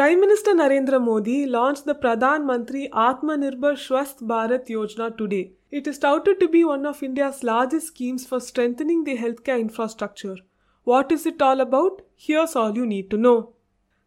Prime Minister Narendra Modi launched the Pradhan Mantri Atmanirbhar Swasth Bharat Yojana today. It is touted to be one of India's largest schemes for strengthening the healthcare infrastructure. What is it all about? Here's all you need to know.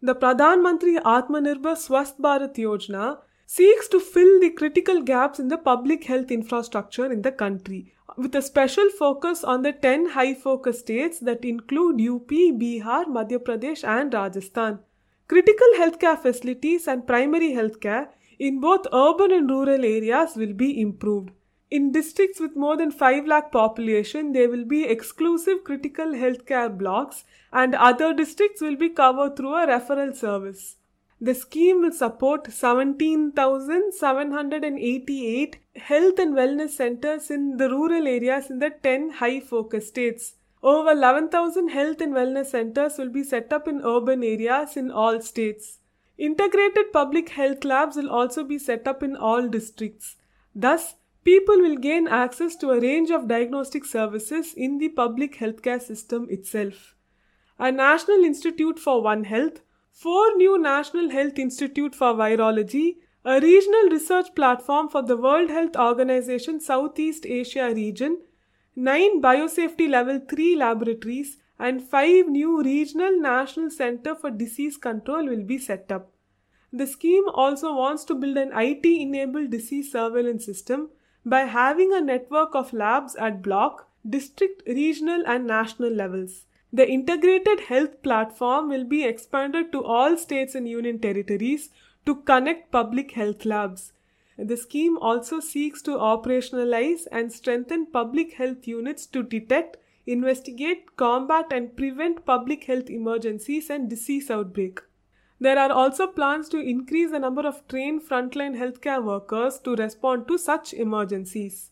The Pradhan Mantri Atmanirbhar Swasth Bharat Yojana seeks to fill the critical gaps in the public health infrastructure in the country with a special focus on the 10 high focus states that include UP, Bihar, Madhya Pradesh and Rajasthan. Critical healthcare facilities and primary healthcare in both urban and rural areas will be improved. In districts with more than 5 lakh population, there will be exclusive critical healthcare blocks and other districts will be covered through a referral service. The scheme will support 17,788 health and wellness centers in the rural areas in the 10 high focus states. Over 11,000 health and wellness centers will be set up in urban areas in all states. Integrated public health labs will also be set up in all districts. Thus, people will gain access to a range of diagnostic services in the public healthcare system itself. A National Institute for One Health, four new National Health Institute for Virology, a regional research platform for the World Health Organization Southeast Asia region, nine biosafety level 3 laboratories, and five new regional national center for disease control will be set up. The scheme also wants to build an IT enabled disease surveillance system by having a network of labs at block, district, regional, and national levels. The integrated health platform will be expanded to all states and union territories to connect public health labs. The scheme also seeks to operationalize and strengthen public health units to detect, investigate, combat, and prevent public health emergencies and disease outbreak. There are also plans to increase the number of trained frontline healthcare workers to respond to such emergencies.